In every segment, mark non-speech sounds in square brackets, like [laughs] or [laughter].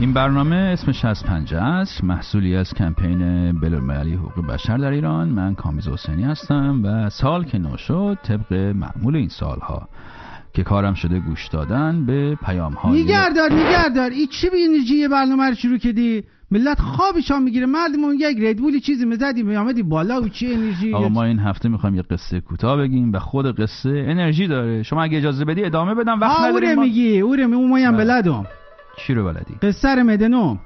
این برنامه اسمش از پنجه است. محصولی از کمپین بین‌المللی حقوق بشر در ایران. من کامیز حسینی هستم و سال که نو شد طبق معمول این سالها که کارم شده گوش دادن به پیام های نگهدار نگهدار این چی به انرژی برنامه رو شروع کردی؟ ملت خوابشان می‌گیره. مردمون یک ردبولی چیزی می‌زدی میامدی بالا و چی انرژی؟ آقا ما این هفته می‌خوایم یه قصه کوتاه بگیم و خود قصه انرژی داره. شما اگه اجازه بدی ادامه بدم وقت ها اوره نداریم ما... میگی اوره. می اون بله. بلدم چی رو بلدی؟ قصه رو مدنو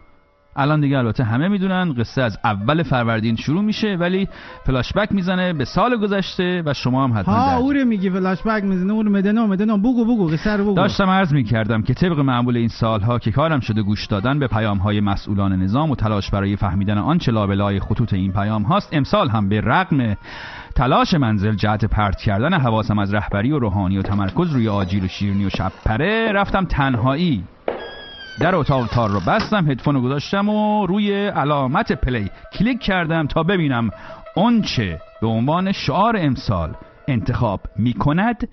الان دیگه البته همه می‌دونن قصه از اول فروردین شروع میشه ولی فلاش بک می‌زنه به سال گذشته و شما هم حتما ها اوره میگی فلاش بک می‌زنه اوره مدنو مدنو بگو بگو قصه رو بگو. داشتم عرض می کردم که طبق معمول این سالها که کارم شده گوش دادن به پیام های مسئولان نظام و تلاش برای فهمیدن آنچه لابلای خطوط این پیام هاست امسال هم به رغم تلاش منزل جهت پرت کردن حواسم از رهبری و روحانی و تمرکز روی آجیل و شیرنی و شب پره رفتم تنهایی. در اتاق تار رو بستم هدفون رو گذاشتم و روی علامت play کلیک کردم تا ببینم آنچه به عنوان شعار امسال انتخاب می کند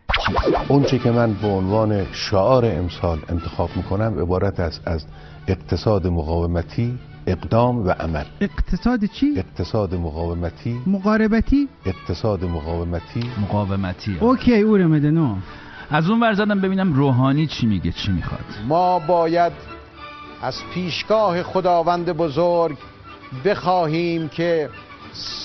اون چه که من به عنوان شعار امسال انتخاب می‌کنم عبارت است از اقتصاد مقاومتی اقدام و عمل. اقتصاد چی؟ اقتصاد مقاومتی. مقاربتی؟ اقتصاد مقاومتی. مقاومتی. OK مدنو از اون ور زدم ببینم روحانی چی میگه چی می‌خواد. ما باید از پیشگاه خداوند بزرگ بخواهیم که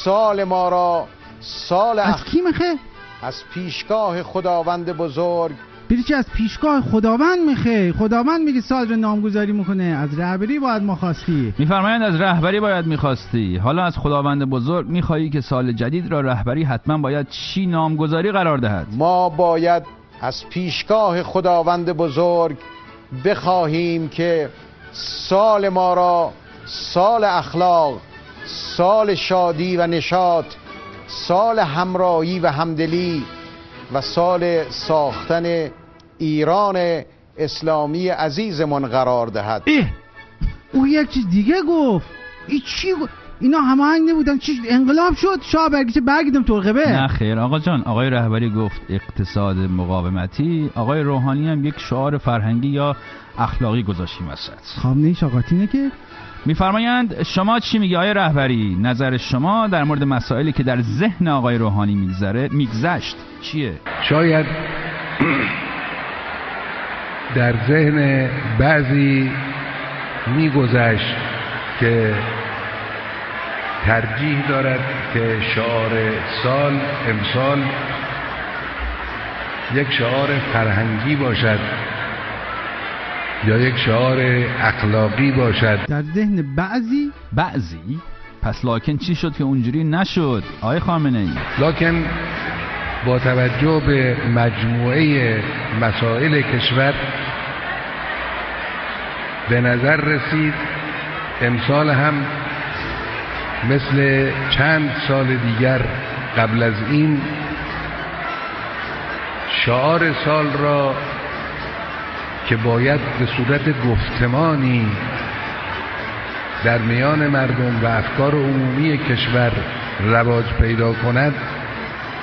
سال ما را سال از. کی میخه از پیشگاه خداوند بزرگ. بیری چی از پیشگاه خداوند میخه خداوند میگه سال رو نامگذاری می‌کنه. از رهبری باید ما خواستی. میفرمایند از رهبری باید می‌خواستی. حالا از خداوند بزرگ می‌خواهی که سال جدید را رهبری حتما باید چی نامگذاری قرار دهد؟ ما باید از پیشگاه خداوند بزرگ بخواهیم که سال ما را سال اخلاق سال شادی و نشاط سال همراهی و همدلی و سال ساختن ایران اسلامی عزیزمان قرار دهد. او یک چیز دیگه گفت. ای چی گفت اینا هماهنگ نبودن. چی انقلاب شد. شاه برگیشه برگیدم ترقبه نه خیر. آقا جان آقای رهبری گفت اقتصاد مقاومتی. آقای روحانی هم یک شعار فرهنگی یا اخلاقی گذاشتیم وسط. خامنه شاقاتینه که؟ میفرمایند شما چی میگی آقای رهبری؟ نظر شما در مورد مسائلی که در ذهن آقای روحانی میگذره میگذشت چیه؟ شاید در ذهن بعضی میگذشت که ترجیح دارد که شعار سال امسال یک شعار فرهنگی باشد یا یک شعار اخلاقی باشد. در ذهن بعضی بعضی پس لاکن چی شد که اونجوری نشد؟ آقای خامنه ای لکن با توجه به مجموعه مسائل کشور به نظر رسید امسال هم مثل چند سال دیگر قبل از این شعار سال را که باید به صورت گفتمانی در میان مردم و افکار عمومی کشور رواج پیدا کند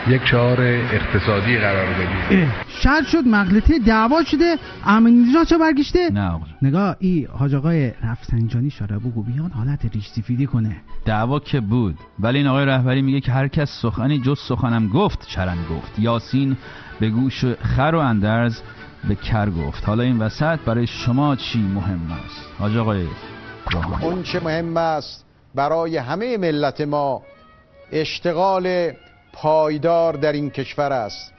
یک شعار اقتصادی قرار بدید شر شد مغلطه دعوا شده امین نژاد چه برگشته؟ نه آقا. نگاه ای حاج آقای رفسنجانی شاره بگو بیان حالت ریش سفیدی کنه. دعوا که بود ولی این آقای رهبری میگه که هر کس سخنی جز سخنم گفت چرن گفت. یاسین به گوش خر و اندرز به کر گفت. حالا این وسط برای شما چی مهم است؟ حاج آقای اون چه مهم است برای همه ملت ما اشتغال پایدار در این کشور است.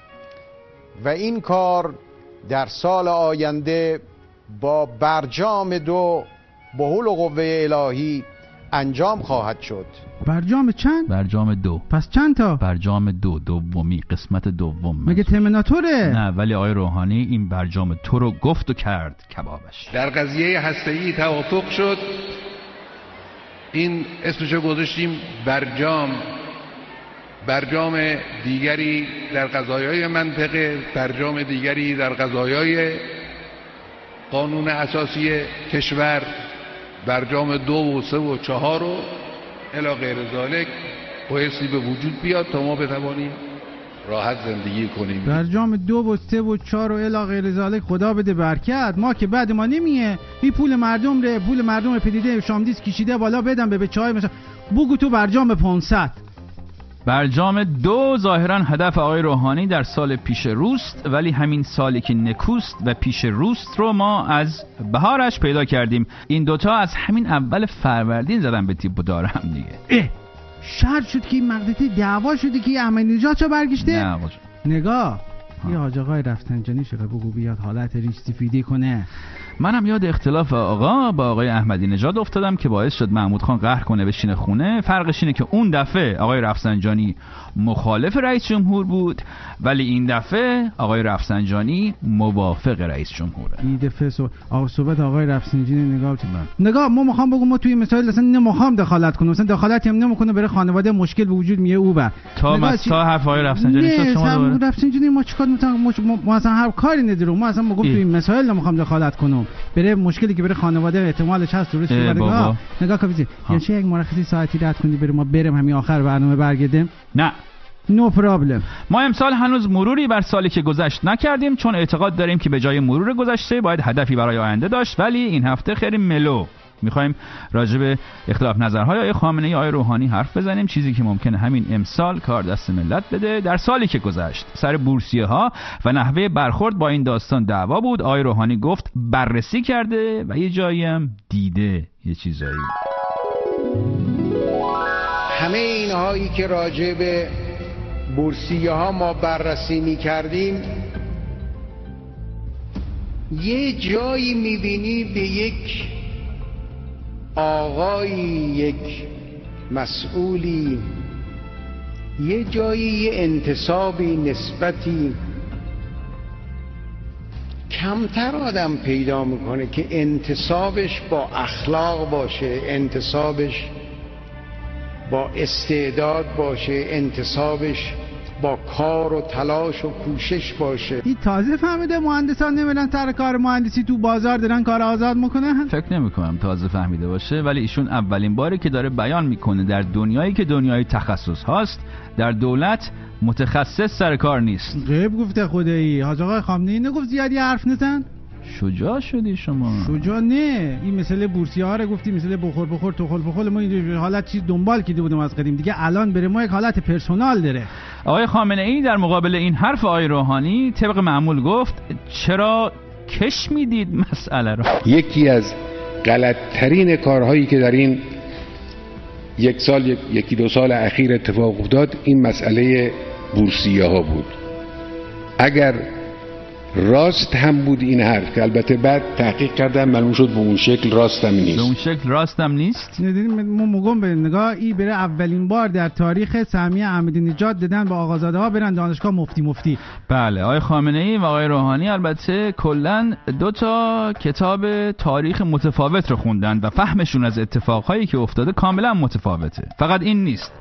و این کار در سال آینده با برجام دو بهول و قوه الهی انجام خواهد شد. برجام چند؟ برجام دو. پس چند تا؟ برجام دو دومی قسمت دوم. مگه ترمیناتوره؟ نه ولی آقای روحانی این برجام تو رو گفت و کرد کبابش. در قضیه هسته‌ای توافق شد. این اسمشو گذاشتیم برجام. برجام دیگری در قضایای منطقه برجام دیگری در قضایای قانون اساسی کشور برجام دو و سه و چهار و الا غیر ذالک بایستی به وجود بیاد تا ما بتوانیم راحت زندگی کنیم. برجام دو و سه و چهار و الا غیر ذالک خدا بده برکت. ما که بعد ما نمیه. این پول مردم ره پول مردم پدیده شامدیس کشیده بالا بدم به بچه های مثلا. بگو تو برجام 500 برجام دو ظاهرا هدف آقای روحانی در سال پیش روست ولی همین سالی که نکوست و پیش روست رو ما از بهارش پیدا کردیم. این دوتا از همین اول فروردین زدن به تیپ و دار هم دیگه. اه شرط شد که این مقدته دعوا شده که احمد نژاد چه برگشته؟ نه. نگاه. یه حاج آقای رفتنجانی شده بگو بیاد حالت ریش سفیدی کنه. منم یاد اختلاف آقا با آقای احمدی نژاد افتادم که باعث شد محمود خان قهر کنه بشینه خونه. فرقش اینه که اون دفعه آقای رفسنجانی مخالف رئیس جمهور بود ولی این دفعه آقای رفسنجانی موافق رئیس جمهوره. این دفعه صحبت آقا صحبت آقای رفسنجانی نگاه نگاه ما می‌خوام بگم ما توی مسائل اصلا نمی‌خوام دخالت کنم. مثلا دخالتی هم نمی‌کنه بره خانواده مشکل به وجود میه او بر تا مس- چی- تا حرف آقای رفسنجانی شد شما دوباره رفسنجانی ما چیکار می‌تونم؟ ما, ما, ما اصلا هر کاری ندارم. ما اصلا میگم. توی مسائل نمی‌خوام دخالت کنم. بره مشکلی که بره خانواده احتمالش هست درست. نگاه نگاه کافیزی ها. یعنی چه یک مرخصی ساعتی رد کنی بریم ما بریم همین آخر برنامه برگردیم؟ نه. نو پرابلم ما امسال هنوز مروری بر سالی که گذشت نکردیم چون اعتقاد داریم که به جای مرور گذشته باید هدفی برای آینده داشت ولی این هفته خیلی ملو. می‌خوایم راجع به اختلاف نظرهای آقای خامنه ای آقای روحانی حرف بزنیم. چیزی که ممکنه همین امسال کار دست ملت بده. در سالی که گذشت سر بورسیه ها و نحوه برخورد با این داستان دعوا بود. آقای روحانی گفت بررسی کرده و یه جایی هم دیده یه چیزایی. همه اینهایی که راجع به بورسیه ها ما بررسی می کردیم یه جایی می بینی به یک آقایی یک مسئولی. یه جایی یه انتصابی نسبتی. کمتر آدم پیدا می‌کنه که انتصابش با اخلاق باشه انتصابش با استعداد باشه انتصابش با کار و تلاش و کوشش باشه. این تازه فهمیده مهندسان نمیرن سر کار. مهندسی تو بازار دارن کار آزاد می‌کنن؟ فکر نمی کنم تازه فهمیده باشه ولی ایشون اولین باره که داره بیان می‌کنه در دنیایی که دنیای تخصص هاست در دولت متخصص سر کار نیست. غیب گفته خدایی. حاج آقای خامنه‌ای نگفت زیادی حرف نزن. شجاع شدی شما. شجاع نه. این مثل بورسیه ها رو گفتی مثل بخور بخور تو خل بخور. ما این حالت چیز دنبال کیده بودم از قدیم. دیگه الان بره ما یک حالت پرسونال داره. آقای خامنه ای در مقابل این حرف آقای روحانی طبق معمول گفت چرا کش می‌دید مسئله رو؟ یکی از غلطترین کارهایی که در این یک سال یک- یکی دو سال اخیر اتفاق افتاد این مسئله بورسیه ها بود. اگر راست هم بود این حرف که البته بعد تحقیق کردم معلوم شد به اون شکل راست هم به نیست اون شکل راستم نیست؟ ندیدیم ما مگم به نگاه ای بره اولین بار در تاریخ سهمیه احمدی نژاد دادن به آقازاده ها برن دانشگاه مفتی مفتی. بله آقای خامنه ای و آقای روحانی البته کلا دو تا کتاب تاریخ متفاوت رو خوندن و فهمشون از اتفاقهایی که افتاده کاملا متفاوته. فقط این نیست.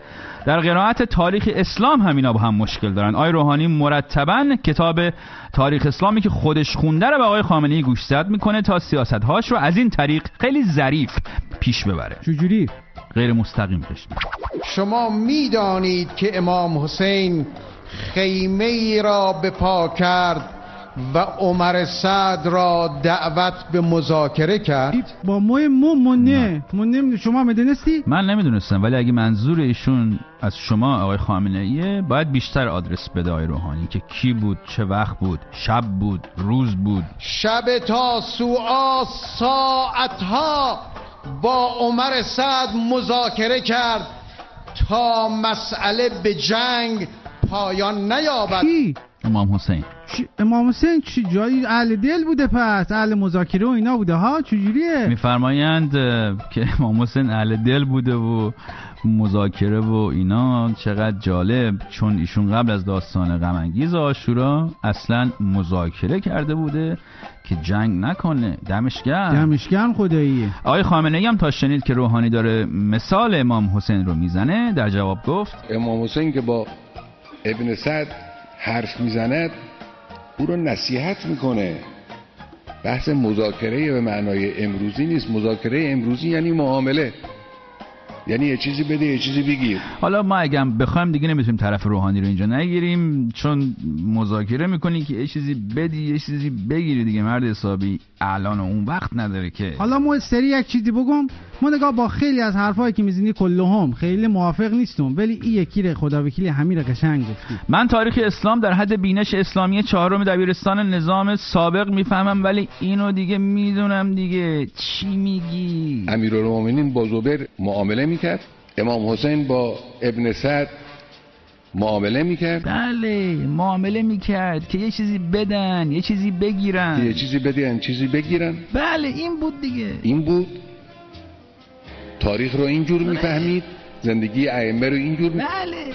در قرائت تاریخ اسلام هم اینا با هم مشکل دارن. آقای روحانی مرتبا کتاب تاریخ اسلامی که خودش خونده رو به آقای خامنه ای گوشزد می‌کنه تا سیاستهاش رو از این طریق خیلی ظریف پیش ببره. چجوری؟ غیر مستقیم پیش ببره. شما می‌دانید که امام حسین خیمه ای را به پا کرد و عمر سعد را دعوت به مذاکره کرد. با ما مو منه من نمی‌دونم شما می‌دونستی من نمی‌دونستم ولی اگه منظور ایشون از شما آقای خامنه ایه باید بیشتر آدرس بده آقای روحانی که کی بود چه وقت بود شب بود روز بود. شب تا سوعا ساعتها با عمر سعد مذاکره کرد تا مسئله به جنگ پایان نیابد. کی؟ امام حسین. امام حسین چی جایی اهل دل بوده پس اهل مذاکره و اینا بوده ها؟ چجوریه؟ میفرمایند که امام حسین اهل دل بوده و مذاکره و اینا. چقدر جالب چون ایشون قبل از داستان غمانگیز آشورا اصلا مذاکره کرده بوده که جنگ نکنه. دمش گرم. دمشگرم خداییه آقای خامنه ای هم تا شنید که روحانی داره مثال امام حسین رو می‌زنه در جواب گفت. امام حسین که با ابن سعد حرف می‌زند او رو نصیحت می‌کنه. بحث مذاکره به معنای امروزی نیست. مذاکره امروزی یعنی معامله. یعنی یه چیزی بده یه چیزی بگیر. حالا ما اگه بخوایم دیگه نمی‌تونیم طرف روحانی رو اینجا نگیریم چون مذاکره می‌کنی که یه چیزی بدی یه چیزی بگیری دیگه. مرد حسابی الان و اون وقت نداره که. حالا ما سری یک چیزی بگم. ما نگاه با خیلی از حرفایی که می‌زنی کلهم خیلی موافق نیستم ولی این یکی رو خدا وکیلی همین قشنگ گفتی. من تاریخ اسلام در حد بینش اسلامی چهارم دبیرستان نظام سابق می‌فهمم ولی اینو دیگه می‌دونم دیگه. چی میگی؟ امیرالمومنین با زبیر معامله می‌کرد؟ امام حسین با ابن سعد معامله می‌کرد؟ بله معامله می‌کرد که یه چیزی بدن یه چیزی که یه بگیرن چیزی یه چیزی بگیرن؟ بله این بود دیگه. این بود؟ تاریخ رو اینجور می‌فهمید؟ زندگی ائمه رو اینجور می- بله.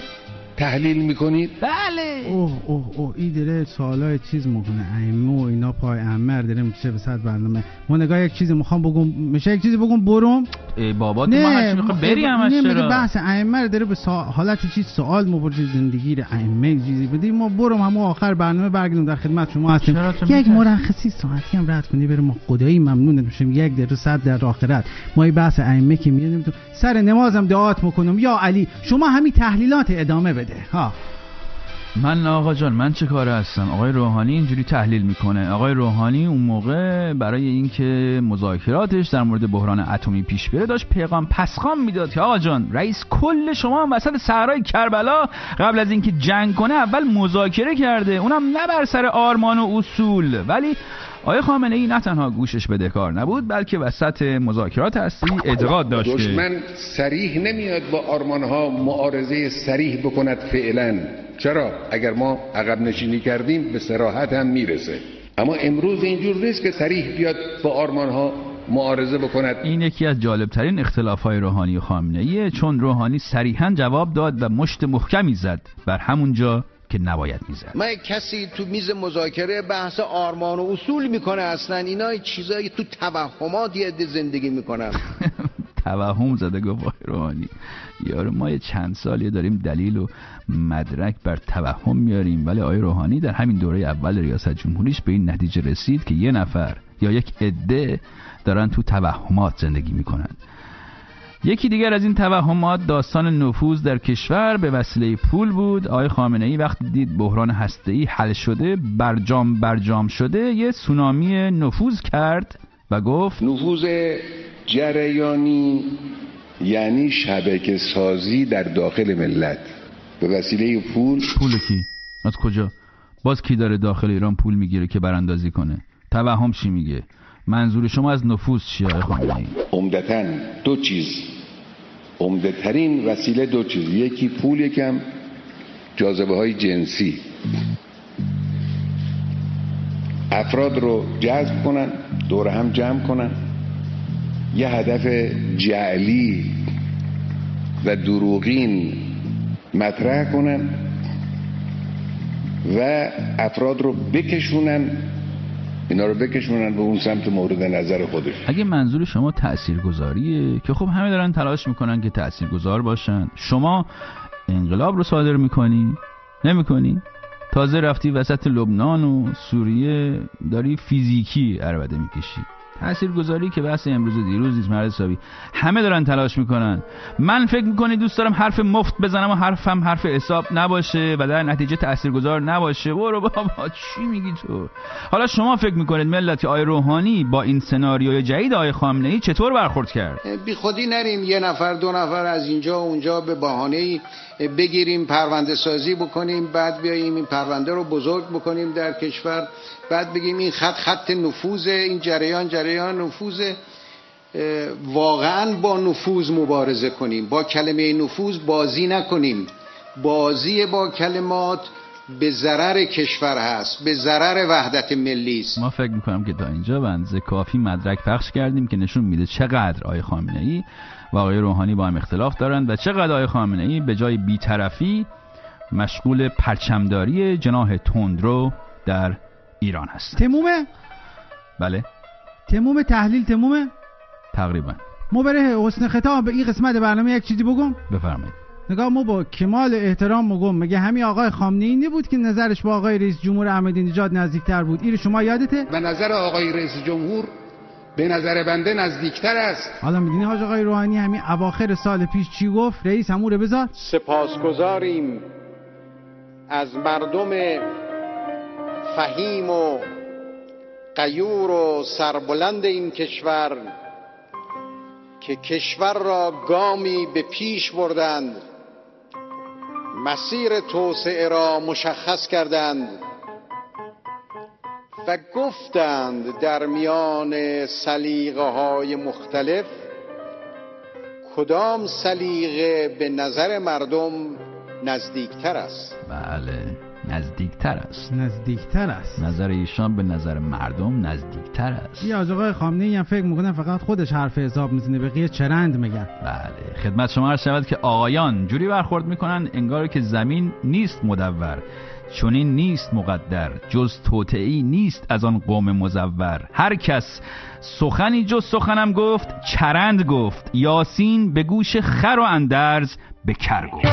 تحلیل می‌کنید بله. اوه اوه اوه این داره سوالای چیز می‌کنه. ائمه و اینا پای ائمه رو داره میشه به صد برنامه. ما نگاه یک چیزی می‌خوام بگم. میشه یک چیزی بگم؟ برم ای بابا تو ما هرچی می‌خوای بری همش نه میگه بحث ائمه رو داره به سا... حالت چیز سوال مپرسه زندگی رو ائمه چیزی بدیم ما برم همون آخر برنامه برگردیم در خدمت شما هستیم. یک؟ مرخصی ساعتی هم رد کنی بریم ما خدایی ممنونت میشیم. یک در صد در آخرت ما این بحث ائمه که تو سر نمازم دعات می‌کنم. یا علی شما همین تحلیلات ادامه بده. ها. من آقا جان من چه کاره هستم؟ آقای روحانی اینجوری تحلیل می‌کنه. آقای روحانی اون موقع برای اینکه مذاکراتش در مورد بحران اتمی پیش بره داشت پیغام پسخام می‌داد که آقا جان رئیس کل شما هم وسط صحرای کربلا قبل از اینکه جنگ کنه اول مذاکره کرده. اونم نه بر سر آرمان و اصول. ولی آقای خامنه ای نه تنها گوشش بدهکار نبود بلکه وسط مذاکرات هستی اعتقاد داشت که دشمن سریح نمیاد با آرمانها معارضه سریح بکند فعلا. چرا؟ اگر ما عقب نشینی کردیم به سراحت هم می‌رسه. اما امروز اینجور نیست که سریح بیاد با آرمانها معارضه بکند. این یکی از جالبترین اختلافهای روحانی و خامنه ایه چون روحانی صریحا جواب داد و مشت محکمی زد. بر همون جا که نباید می‌زد. من کسی تو میز مذاکره بحث آرمان و اصول می‌کنه اصلا. اینا چیزایی تو توهمات یه عده زندگی می‌کنن. [laughs] توهم زده گفت روحانی. یارو ما یه چند سالیه داریم دلیل و مدرک بر توهم میاریم. ولی آقای روحانی در همین دوره اول ریاست جمهوریش به این نتیجه رسید که یه نفر یا یک عده دارن تو توهمات زندگی می‌کنن. یکی دیگر از این توهمات داستان نفوذ در کشور به وسیله پول بود. آقای خامنه ای وقتی دید بحران هسته‌ای حل شده برجام برجام شده یه سونامی نفوذ کرد و گفت نفوذ جریانی یعنی شبکه سازی در داخل ملت. به وسیله پول پول کی؟ از کجا؟ باز کی داره داخل ایران پول می‌گیره که براندازی کنه؟ توهم چی میگه؟ منظور شما از نفوذ چیه آقای خامنه ای عمدتا دو چیز عمده ترین وسیله دو چیز یکی پول یکم جاذبه های جنسی. افراد رو جذب کنن دور هم جمع کنن. یه هدف جعلی و دروغین مطرح کنن و افراد رو بکشونن اینا رو بکشونن به اون سمت مورد نظر خودش. اگه منظور شما تاثیرگذاریه که خب همه دارن تلاش می‌کنن که تاثیرگذار باشن. شما انقلاب رو صادر می‌کنی؟ نمی‌کنی؟ تازه رفتی وسط لبنان و سوریه داری فیزیکی عربده می‌کشی. تاثیرگذاری که بحث امروز و دیروز نیست مرد حسابی. همه دارن تلاش می‌کنن. من فکر می‌کنی دوست دارم حرف مفت بزنم و حرفم حرف حساب نباشه و در نتیجه تاثیرگذار نباشه؟ برو بابا چی میگی تو؟ حالا شما فکر می‌کنید ملت آی روحانی با این سناریوی جدید آی خامنه ای چطور برخورد کرد؟ بی خودی نریم یه نفر دو نفر از اینجا و اونجا به بهانه بگیریم پرونده سازی بکنیم بعد بیاییم این پرونده رو بزرگ بکنیم در کشور بعد بگیم این خط خط نفوذ این جریان جریان نفوذ واقعا با نفوذ مبارزه کنیم. با کلمه نفوذ بازی نکنیم. بازی با کلمات به ضرر کشور هست به ضرر وحدت ملی است. ما فکر می‌کنم که تا اینجا بنز کافی مدرک پخش کردیم که نشون میده چقدر آقای خامنه ای و آقای روحانی با هم اختلاف دارند و چقدر آقای خامنه ای به جای بیطرفی مشغول پرچمداری جناه تندرو در ایران هست. تمومه؟ بله. تموم تحلیل تمومه تقریبا. ما بره حسن خطاب به این قسمت برنامه یک چیزی بگم؟ بفرمایید. نگاه ما با کمال احترام مگم مگه همین آقای خامنه ای نبود که نظرش با آقای رئیس جمهور احمدی نژاد نزدیکتر بود؟ این شما یادته؟ و نظر آقای رئیس جمهور به نظر بنده نزدیکتر است. حالا می‌دونی حاج آقای روحانی همین اواخر سال پیش چی گفت؟ رئیس همون بذار سپاسگزاریم از مردم فهیم و قیور و سربلند این کشور که کشور را گامی به پیش بردند مسیر توسعه را مشخص کردند و گفتند در میان سلیقه های مختلف کدام سلیقه به نظر مردم نزدیکتر است. بله نزدیکتر است. نزدیکتر است. نظر ایشان به نظر مردم نزدیکتر است. یا از آقای خامنه هم فکر می‌کنن فقط خودش حرف حساب می‌زنه بقیه چرند میگن. بله خدمت شما عرض شود که آقایان جوری برخورد می‌کنن انگار که زمین نیست مدور. چونین نیست مقدر جز توتعی نیست از آن قوم مزور. هر کس سخنی جز سخنم گفت چرند گفت. یاسین به گوش خر و اندرز به کر گفت.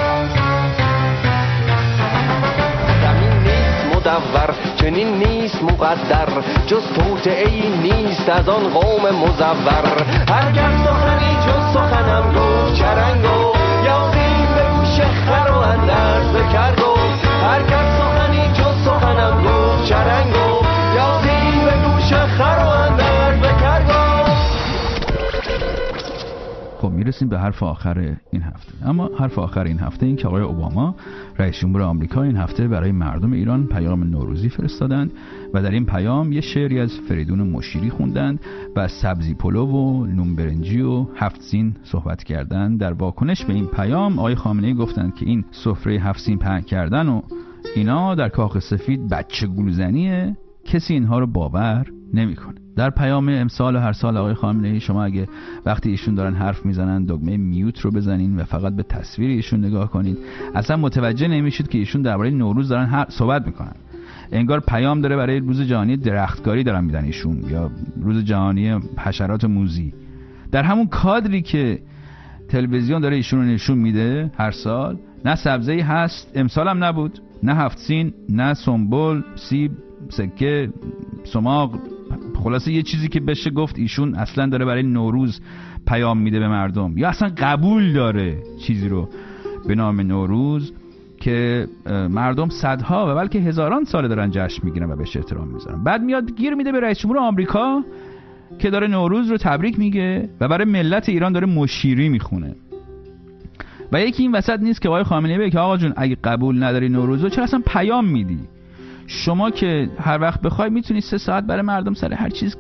مدور چنین نیست مقدر. جز توطعه ای نیست از آن قوم مزور. هر کس سخنی جز سخنم گفت چرنگ می‌رسیم به حرف آخر این هفته. اما حرف آخر این هفته این که آقای اوباما رئیس جمهور آمریکا این هفته برای مردم ایران پیام نوروزی فرستادند و در این پیام یه شعری از فریدون مشیری خوندند و سبزی پلو و نون برنجی و هفت سین صحبت کردند. در واکنش به این پیام آقای خامنه ای گفتند که این سفره هفت سین پهن کردن و اینا در کاخ سفید بچه گولزنیه کسی اینها رو باور نمی‌کنه. در پیام امسال و هر سال آقای خامنه ای شما اگه وقتی ایشون دارن حرف می‌زنن دکمه میوت رو بزنین و فقط به تصویر ایشون نگاه کنید اصلا متوجه نمیشید که ایشون درباره نوروز دارن هر صحبت می‌کنن. انگار پیام داره برای روز جهانی درختکاری دارن میدن ایشون یا روز جهانی حشرات موزی. در همون کادری که تلویزیون داره ایشون رو نشون میده هر سال نه سبزی هست امسال هم نبود. نه هفتسین نه سنبل سیب سکه سماق خلاصه یه چیزی که بشه گفت ایشون اصلا داره برای نوروز پیام میده به مردم. یا اصلا قبول داره چیزی رو به نام نوروز که مردم صدها و بلکه هزاران ساله دارن جشن می‌گیرن و بهش احترام می‌ذارن. بعد میاد گیر میده به رئیس جمهور آمریکا که داره نوروز رو تبریک میگه و برای ملت ایران داره مشیری می‌خونه. و یکی این وسط نیست که آقای خامنه‌ای بگه آقا جون اگه قبول نداری نوروز رو چرا اصلا پیام میدی؟ شما که هر وقت بخوای می‌تونی سه ساعت برای مردم سر هر چیز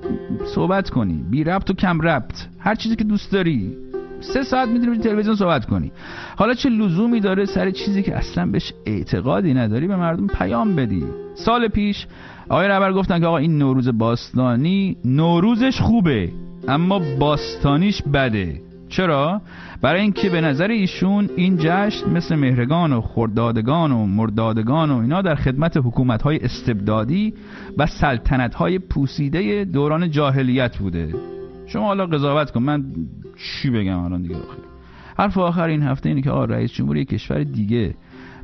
صحبت کنی. بی ربط و کم ربط. هر چیزی که دوست داری. سه ساعت می‌تونی تلویزیون صحبت کنی. حالا چه لزومی داره سر چیزی که اصلا بهش اعتقادی نداری به مردم پیام بدی؟ سال پیش آقای رهبر گفتن که آقا این نوروز باستانی نوروزش خوبه اما باستانیش بده. چرا؟ برای اینکه به نظر ایشون این جشن مثل مهرگان و خردادگان و مردادگان و اینا در خدمت حکومت های استبدادی و سلطنت های پوسیده دوران جاهلیت بوده. شما حالا قضاوت کن من چی بگم الان دیگه؟ آخر حرف آخر این هفته اینه که آقا رئیس جمهور کشور دیگه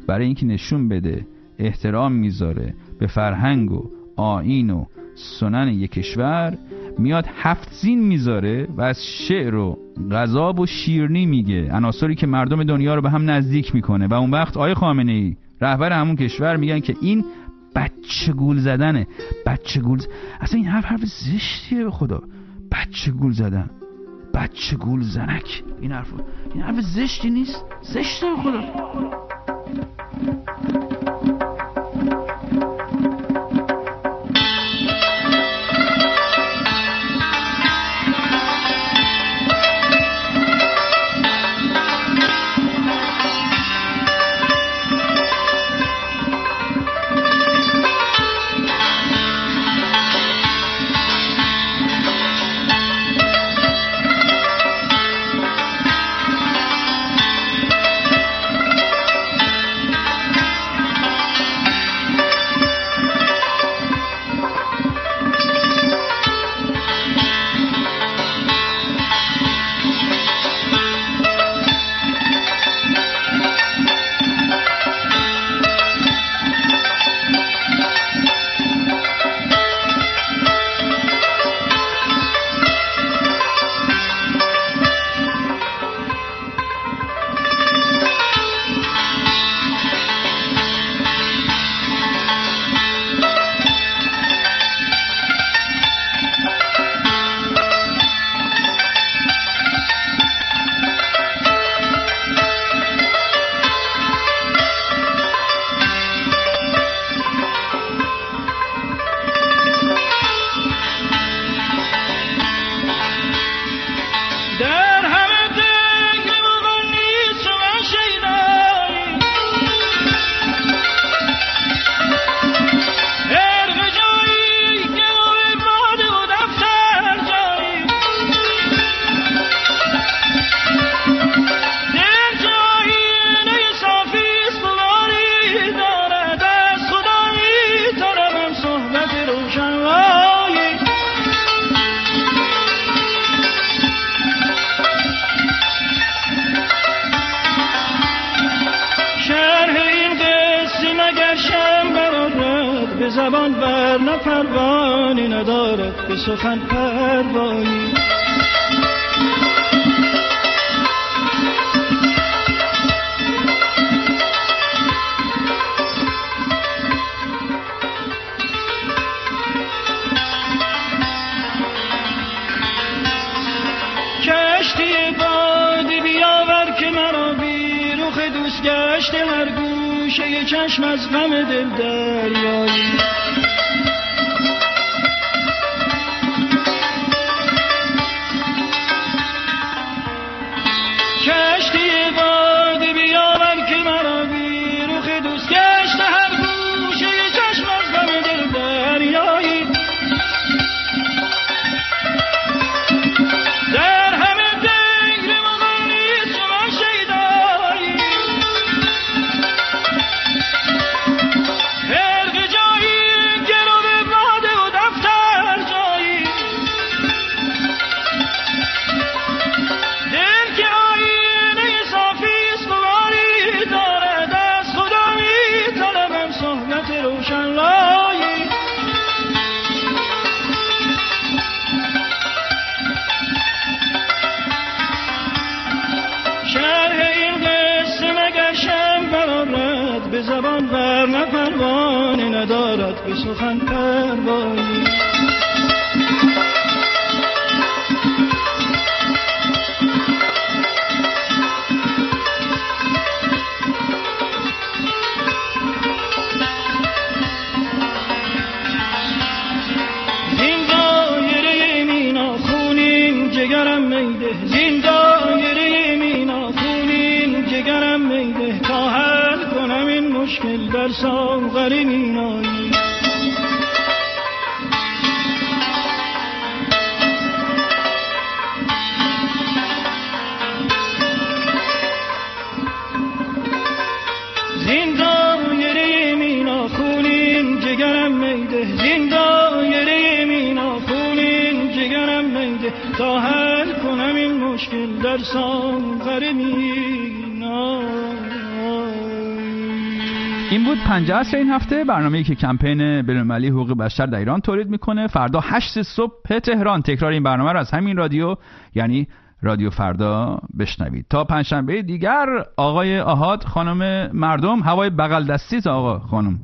برای اینکه نشون بده احترام می‌ذاره به فرهنگ و آین و سنن یک کشور میاد هفت زین می‌ذاره و از شعر و غذاب و شیرنی میگه. عناصری که مردم دنیا رو به هم نزدیک می‌کنه. و اون وقت آیه خامنه ای رهبر همون کشور میگن که این بچه گول زدنه. بچه گول اصلا این حرف حرف زشتیه به خدا. بچه گول زدن. بچه گول زنک. این حرف این حرف زشتی نیست. زشته به خدا. زبان بر نه پروانی ندارد به سخن پروایی کشتی بادی بیاور که مرا بی رخ دوست گشته هر گوشه چشم از غم دل دریایی. ندارد به سخن پروایی. جگرم میده. خونین میده. تا حل مشکل ساغر مینایی زین دایره خونین جگرم میده. خونین جگرم میده. تا حل کنم این مشکل در این بود پنجه اصر این هفته. برنامه‌ای که کمپین بین‌المللی حقوق بشر در ایران تولید می‌کنه. فردا 8 صبح تهران. تکرار این برنامه رو از همین رادیو یعنی رادیو فردا بشنوید. تا پنجشنبه دیگر آقای آهاد خانم مردم هوای بغل دستی آقا خانم.